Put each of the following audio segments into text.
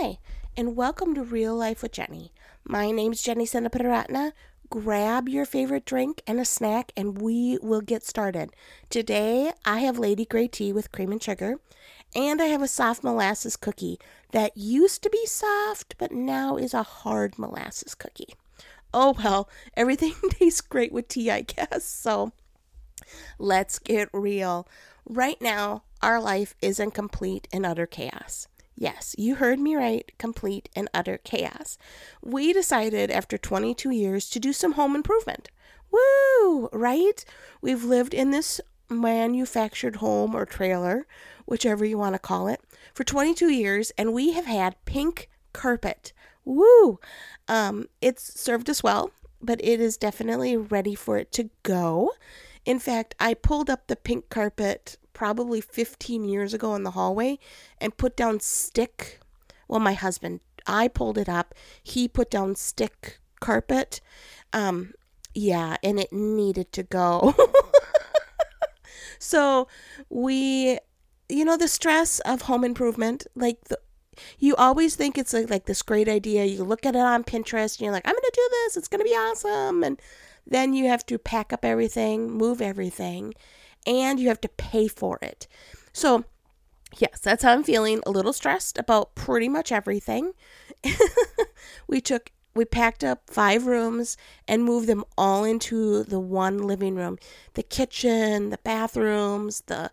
Hi, and welcome to Real Life with Jenny. My name's Jenny Senaparatna. Grab your favorite drink and a snack, and we will get started. Today, I have Lady Grey tea with cream and sugar, and I have a soft molasses cookie that used to be soft, but now is a hard molasses cookie. Oh well, everything tastes great with tea, I guess. So let's get real. Right now, our life is in complete and utter chaos. Yes, you heard me right, complete and utter chaos. We decided after 22 years to do some home improvement. Woo, right? We've lived in this manufactured home or trailer, whichever you want to call it, for 22 years, and we have had pink carpet. Woo! Um, it's served us well, but it is definitely ready for it to go. In fact, I pulled up the pink carpet probably 15 years ago in the hallway and put down stick. Well, my husband, I pulled it up. He put down stick carpet. Um, yeah, and it needed to go. so we, you know, the stress of home improvement, like the, you always think it's like, like this great idea. You look at it on Pinterest and you're like, I'm going to do this. It's going to be awesome. And then you have to pack up everything, move everything and you have to pay for it. So, yes, that's how I'm feeling. A little stressed about pretty much everything. we took we packed up five rooms and moved them all into the one living room the kitchen the bathrooms the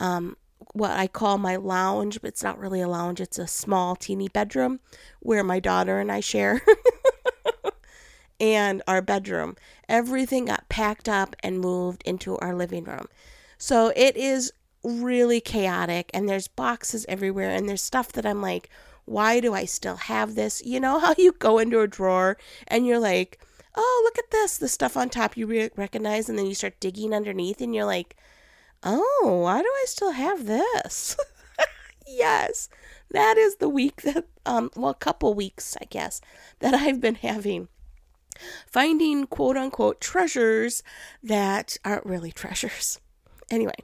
um, what i call my lounge but it's not really a lounge it's a small teeny bedroom where my daughter and i share and our bedroom everything got packed up and moved into our living room so it is really chaotic and there's boxes everywhere and there's stuff that I'm like, why do I still have this? You know how you go into a drawer and you're like, oh, look at this, the stuff on top you re- recognize, and then you start digging underneath and you're like, oh, why do I still have this? yes, that is the week that, um, well, a couple weeks, I guess, that I've been having. Finding quote unquote treasures that aren't really treasures. Anyway,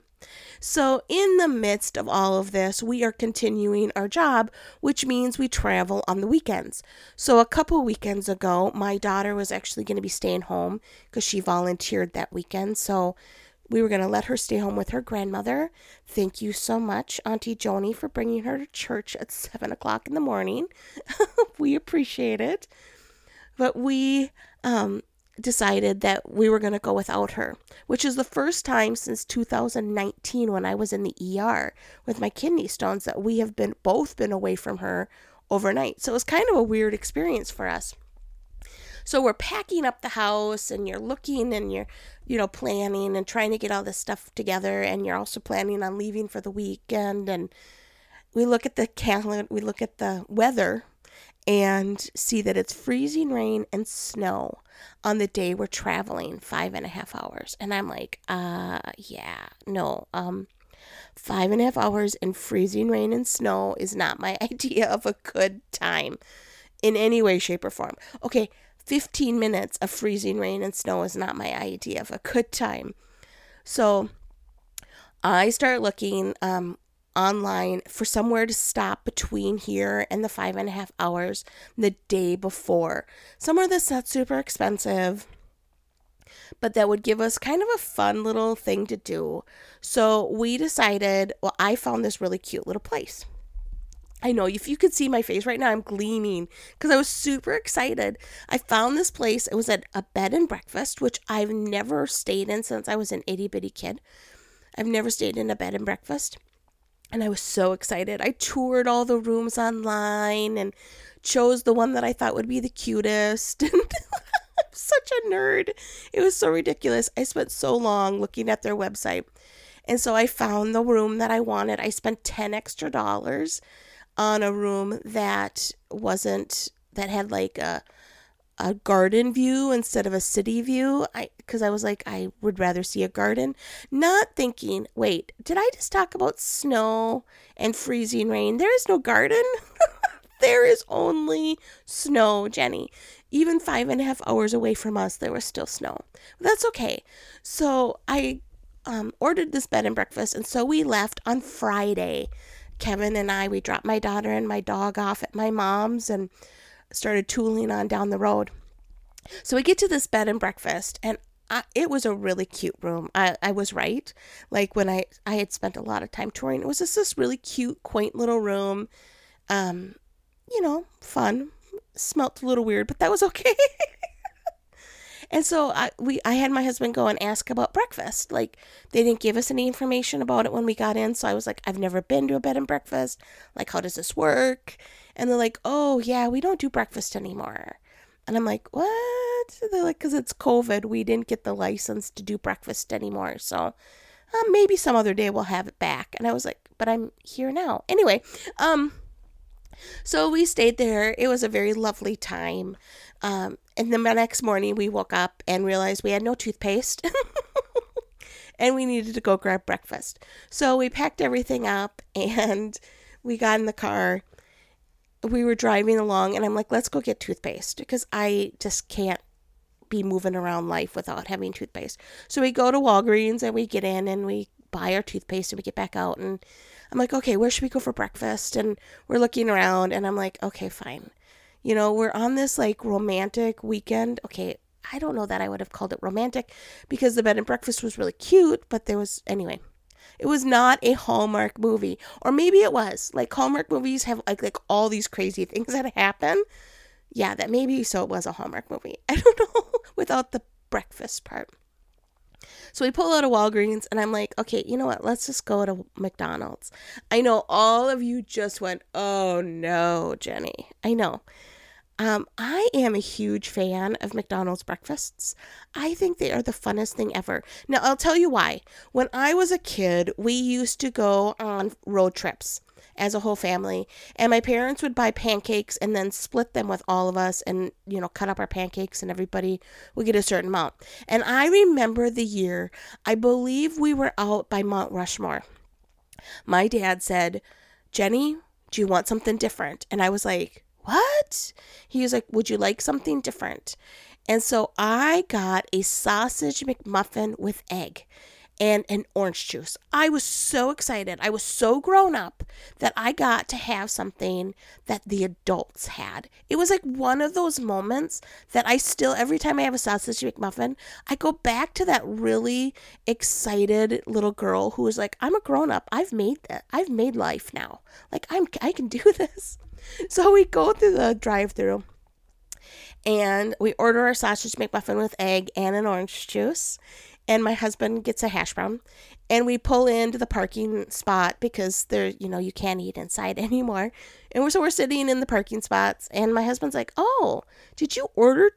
so in the midst of all of this, we are continuing our job, which means we travel on the weekends. So a couple weekends ago, my daughter was actually going to be staying home because she volunteered that weekend. So we were going to let her stay home with her grandmother. Thank you so much, Auntie Joni, for bringing her to church at 7 o'clock in the morning. we appreciate it. But we um, decided that we were going to go without her, which is the first time since 2019 when I was in the ER with my kidney stones that we have been both been away from her overnight. So it was kind of a weird experience for us. So we're packing up the house and you're looking and you're, you know, planning and trying to get all this stuff together and you're also planning on leaving for the weekend and we look at the calendar, we look at the weather and see that it's freezing rain and snow on the day we're traveling five and a half hours. And I'm like, uh, yeah, no, um, five and a half hours in freezing rain and snow is not my idea of a good time in any way, shape, or form. Okay, 15 minutes of freezing rain and snow is not my idea of a good time. So I start looking. Um, online for somewhere to stop between here and the five and a half hours the day before. Somewhere that's not super expensive, but that would give us kind of a fun little thing to do. So we decided, well, I found this really cute little place. I know if you could see my face right now, I'm gleaming because I was super excited. I found this place. It was at a bed and breakfast, which I've never stayed in since I was an itty bitty kid. I've never stayed in a bed and breakfast. And I was so excited. I toured all the rooms online and chose the one that I thought would be the cutest. I'm such a nerd. It was so ridiculous. I spent so long looking at their website. And so I found the room that I wanted. I spent 10 extra dollars on a room that wasn't that had like a a garden view instead of a city view. I because I was like I would rather see a garden, not thinking, wait, did I just talk about snow and freezing rain? There is no garden. there is only snow, Jenny. Even five and a half hours away from us, there was still snow. That's okay. So I um, ordered this bed and breakfast, and so we left on Friday Kevin and I, we dropped my daughter and my dog off at my mom's and started tooling on down the road. So we get to this bed and breakfast, and I, it was a really cute room. I, I was right. Like when I, I had spent a lot of time touring, it was just this really cute, quaint little room. Um, you know, fun. Smelt a little weird, but that was okay. and so I we I had my husband go and ask about breakfast. Like they didn't give us any information about it when we got in, so I was like, I've never been to a bed and breakfast. Like, how does this work? And they're like, Oh yeah, we don't do breakfast anymore. And I'm like, what? They're like, because it's COVID, we didn't get the license to do breakfast anymore. So uh, maybe some other day we'll have it back. And I was like, but I'm here now. Anyway, um, so we stayed there. It was a very lovely time. Um, and then the next morning we woke up and realized we had no toothpaste. and we needed to go grab breakfast. So we packed everything up and we got in the car we were driving along and I'm like, let's go get toothpaste because I just can't be moving around life without having toothpaste. So we go to Walgreens and we get in and we buy our toothpaste and we get back out and I'm like, okay, where should we go for breakfast? And we're looking around and I'm like, okay, fine. You know, we're on this like romantic weekend. Okay, I don't know that I would have called it romantic because the bed and breakfast was really cute, but there was anyway. It was not a Hallmark movie. Or maybe it was. Like Hallmark movies have like like all these crazy things that happen. Yeah, that maybe so it was a Hallmark movie. I don't know without the breakfast part. So we pull out a Walgreens and I'm like, okay, you know what? Let's just go to McDonald's. I know all of you just went, oh no, Jenny. I know. Um, I am a huge fan of McDonald's breakfasts. I think they are the funnest thing ever. Now, I'll tell you why. When I was a kid, we used to go on road trips as a whole family, and my parents would buy pancakes and then split them with all of us and, you know, cut up our pancakes, and everybody would get a certain amount. And I remember the year, I believe we were out by Mount Rushmore. My dad said, Jenny, do you want something different? And I was like, what? He was like, Would you like something different? And so I got a sausage McMuffin with egg and an orange juice. I was so excited. I was so grown up that I got to have something that the adults had. It was like one of those moments that I still, every time I have a sausage McMuffin, I go back to that really excited little girl who was like, I'm a grown up. I've made that. I've made life now. Like I'm, I can do this. So we go through the drive through and we order our sausage McMuffin with egg and an orange juice. And my husband gets a hash brown. And we pull into the parking spot because there, you know, you can't eat inside anymore. And we're, so we're sitting in the parking spots. And my husband's like, Oh, did you order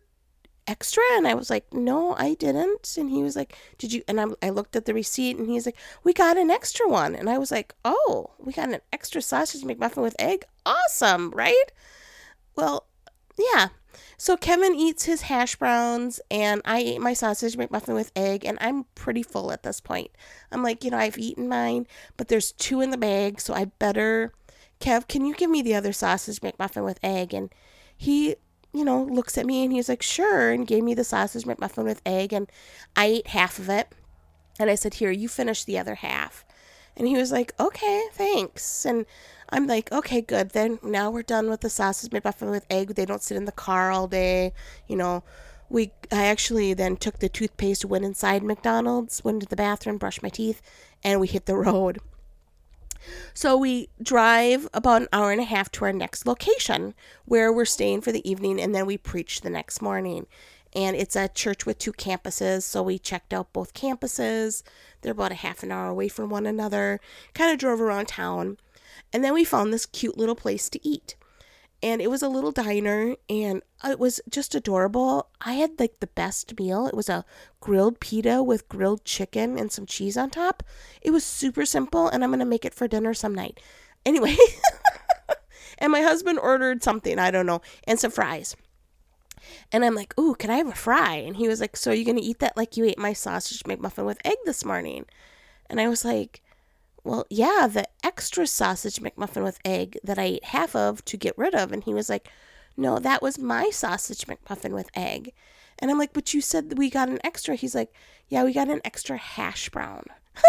extra? And I was like, no, I didn't. And he was like, did you? And I, I looked at the receipt and he's like, we got an extra one. And I was like, oh, we got an extra sausage McMuffin with egg? Awesome, right? Well, yeah. So Kevin eats his hash browns and I ate my sausage McMuffin with egg and I'm pretty full at this point. I'm like, you know, I've eaten mine, but there's two in the bag, so I better Kev, can you give me the other sausage McMuffin with egg? And he you know, looks at me and he's like, sure, and gave me the sausage McMuffin with egg. And I ate half of it. And I said, here, you finish the other half. And he was like, okay, thanks. And I'm like, okay, good. Then now we're done with the sausage McMuffin with egg. They don't sit in the car all day. You know, we, I actually then took the toothpaste, went inside McDonald's, went to the bathroom, brushed my teeth, and we hit the road. So we drive about an hour and a half to our next location where we're staying for the evening and then we preach the next morning. And it's a church with two campuses, so we checked out both campuses. They're about a half an hour away from one another. Kind of drove around town. And then we found this cute little place to eat and it was a little diner and uh, it was just adorable. I had like the best meal. It was a grilled pita with grilled chicken and some cheese on top. It was super simple and I'm going to make it for dinner some night. Anyway, and my husband ordered something, I don't know, and some fries. And I'm like, "Ooh, can I have a fry?" And he was like, "So are you going to eat that like you ate my sausage McMuffin with egg this morning?" And I was like, well, yeah, the extra sausage McMuffin with egg that I ate half of to get rid of. And he was like, no, that was my sausage McMuffin with egg. And I'm like, but you said we got an extra. He's like, yeah, we got an extra hash brown.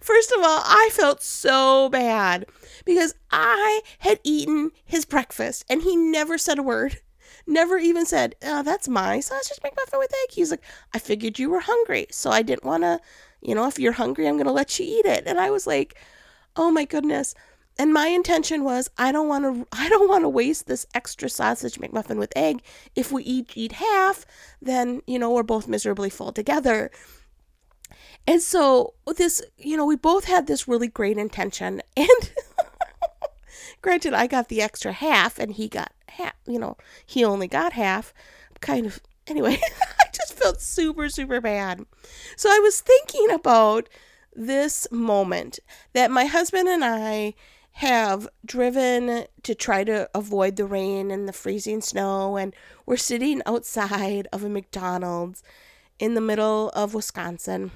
First of all, I felt so bad because I had eaten his breakfast and he never said a word. Never even said, oh, that's my sausage McMuffin with egg. He's like, I figured you were hungry. So I didn't want to, you know, if you're hungry, I'm going to let you eat it. And I was like, oh my goodness. And my intention was I don't want to I don't want to waste this extra sausage McMuffin with egg. If we each eat half, then, you know, we're both miserably full together. And so this, you know, we both had this really great intention. And granted, I got the extra half and he got half, you know, he only got half. Kind of, anyway, felt super, super bad. So I was thinking about this moment that my husband and I have driven to try to avoid the rain and the freezing snow, and we're sitting outside of a McDonald's in the middle of Wisconsin.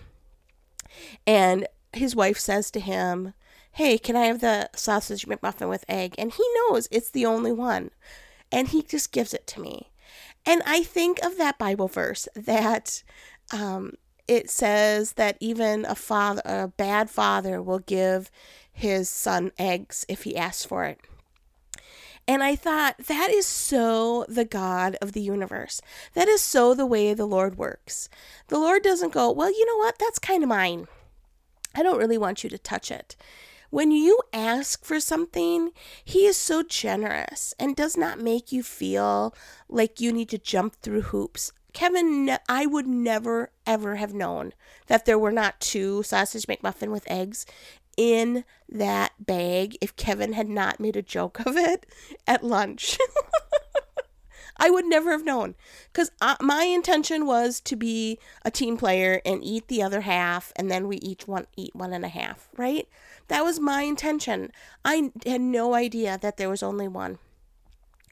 And his wife says to him, Hey, can I have the sausage McMuffin with egg? And he knows it's the only one. And he just gives it to me. And I think of that Bible verse that um, it says that even a father, a bad father, will give his son eggs if he asks for it. And I thought, that is so the God of the universe. That is so the way the Lord works. The Lord doesn't go, well, you know what? That's kind of mine. I don't really want you to touch it. When you ask for something, He is so generous and does not make you feel like you need to jump through hoops. Kevin, I would never, ever have known that there were not two sausage McMuffin with eggs in that bag if Kevin had not made a joke of it at lunch. I would never have known because my intention was to be a team player and eat the other half, and then we each one eat one and a half. Right? That was my intention. I had no idea that there was only one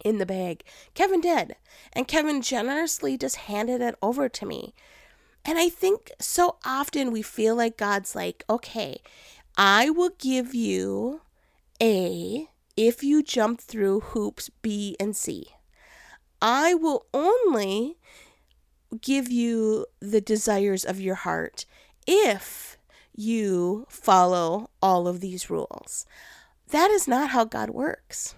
in the bag. Kevin did, and Kevin generously just handed it over to me. And I think so often we feel like God's like, okay, I will give you A if you jump through hoops B and C. I will only give you the desires of your heart if you follow all of these rules. That is not how God works.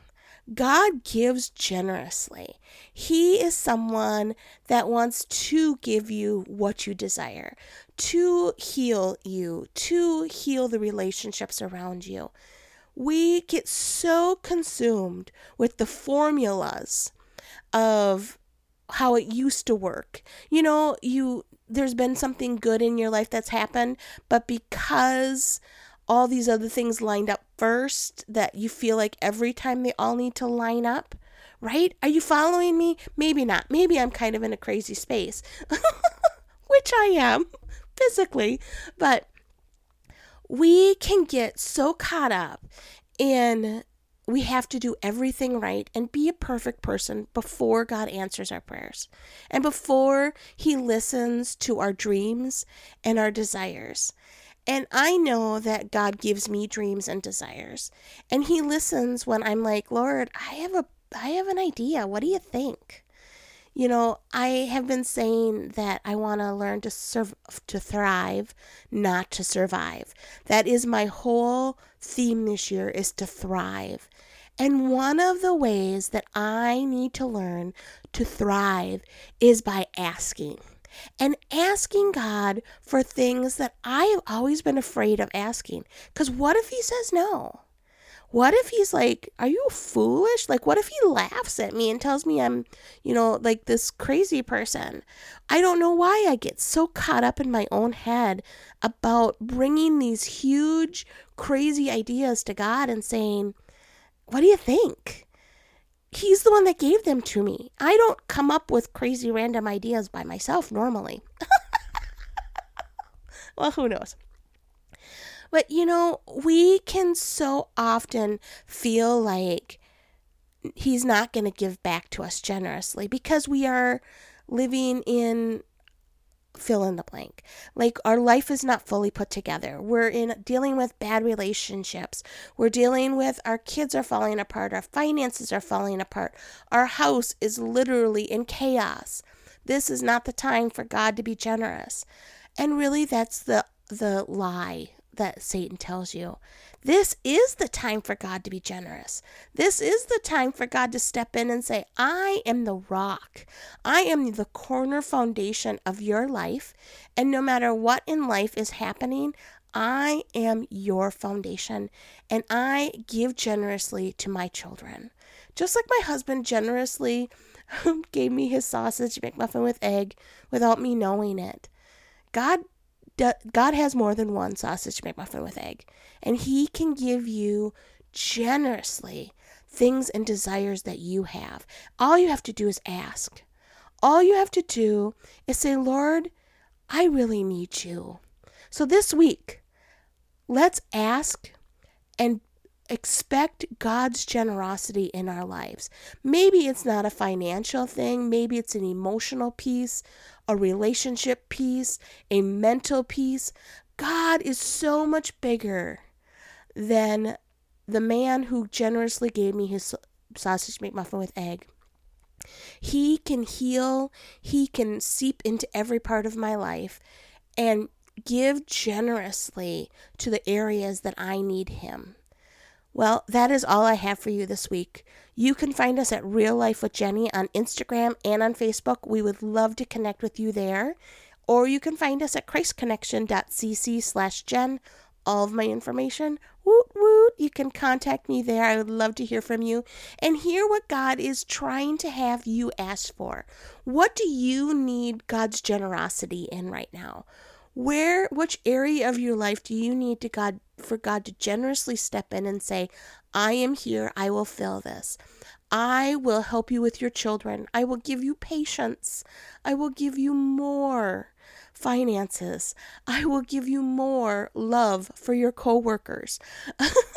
God gives generously. He is someone that wants to give you what you desire, to heal you, to heal the relationships around you. We get so consumed with the formulas of how it used to work. You know, you there's been something good in your life that's happened, but because all these other things lined up first that you feel like every time they all need to line up, right? Are you following me? Maybe not. Maybe I'm kind of in a crazy space, which I am physically, but we can get so caught up in we have to do everything right and be a perfect person before God answers our prayers and before He listens to our dreams and our desires. And I know that God gives me dreams and desires. And he listens when I'm like, "Lord, I have a I have an idea. What do you think?" You know, I have been saying that I want to learn to serve to thrive, not to survive. That is my whole theme this year is to thrive. And one of the ways that I need to learn to thrive is by asking and asking God for things that I have always been afraid of asking. Because what if He says no? What if He's like, Are you foolish? Like, what if He laughs at me and tells me I'm, you know, like this crazy person? I don't know why I get so caught up in my own head about bringing these huge, crazy ideas to God and saying, What do you think? he's the one that gave them to me. I don't come up with crazy random ideas by myself normally. well, who knows? But you know, we can so often feel like he's not going to give back to us generously because we are living in fill in the blank. Like our life is not fully put together. We're in dealing with bad relationships. We're dealing with our kids are falling apart, our finances are falling apart. Our house is literally in chaos. This is not the time for God to be generous. And really that's the the lie that Satan tells you. This is the time for God to be generous. This is the time for God to step in and say, I am the rock. I am the corner foundation of your life. And no matter what in life is happening, I am your foundation and I give generously to my children. Just like my husband generously gave me his sausage McMuffin with egg without me knowing it. God God has more than one sausage McMuffin with egg, and He can give you generously things and desires that you have. All you have to do is ask. All you have to do is say, Lord, I really need you. So this week, let's ask and expect God's generosity in our lives. Maybe it's not a financial thing, maybe it's an emotional piece, a relationship piece, a mental piece. God is so much bigger than the man who generously gave me his sausage McMuffin with egg. He can heal, he can seep into every part of my life and give generously to the areas that I need him. Well, that is all I have for you this week. You can find us at Real Life with Jenny on Instagram and on Facebook. We would love to connect with you there. Or you can find us at christconnection.cc slash Jen. All of my information, woot woot, you can contact me there. I would love to hear from you and hear what God is trying to have you ask for. What do you need God's generosity in right now? Where, which area of your life do you need to God for God to generously step in and say, I am here, I will fill this. I will help you with your children. I will give you patience. I will give you more finances. I will give you more love for your coworkers.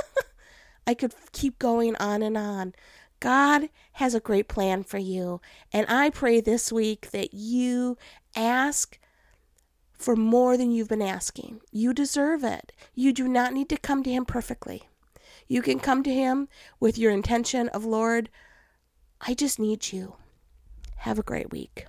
I could keep going on and on. God has a great plan for you. And I pray this week that you ask for more than you've been asking. You deserve it. You do not need to come to Him perfectly. You can come to Him with your intention of, Lord, I just need you. Have a great week.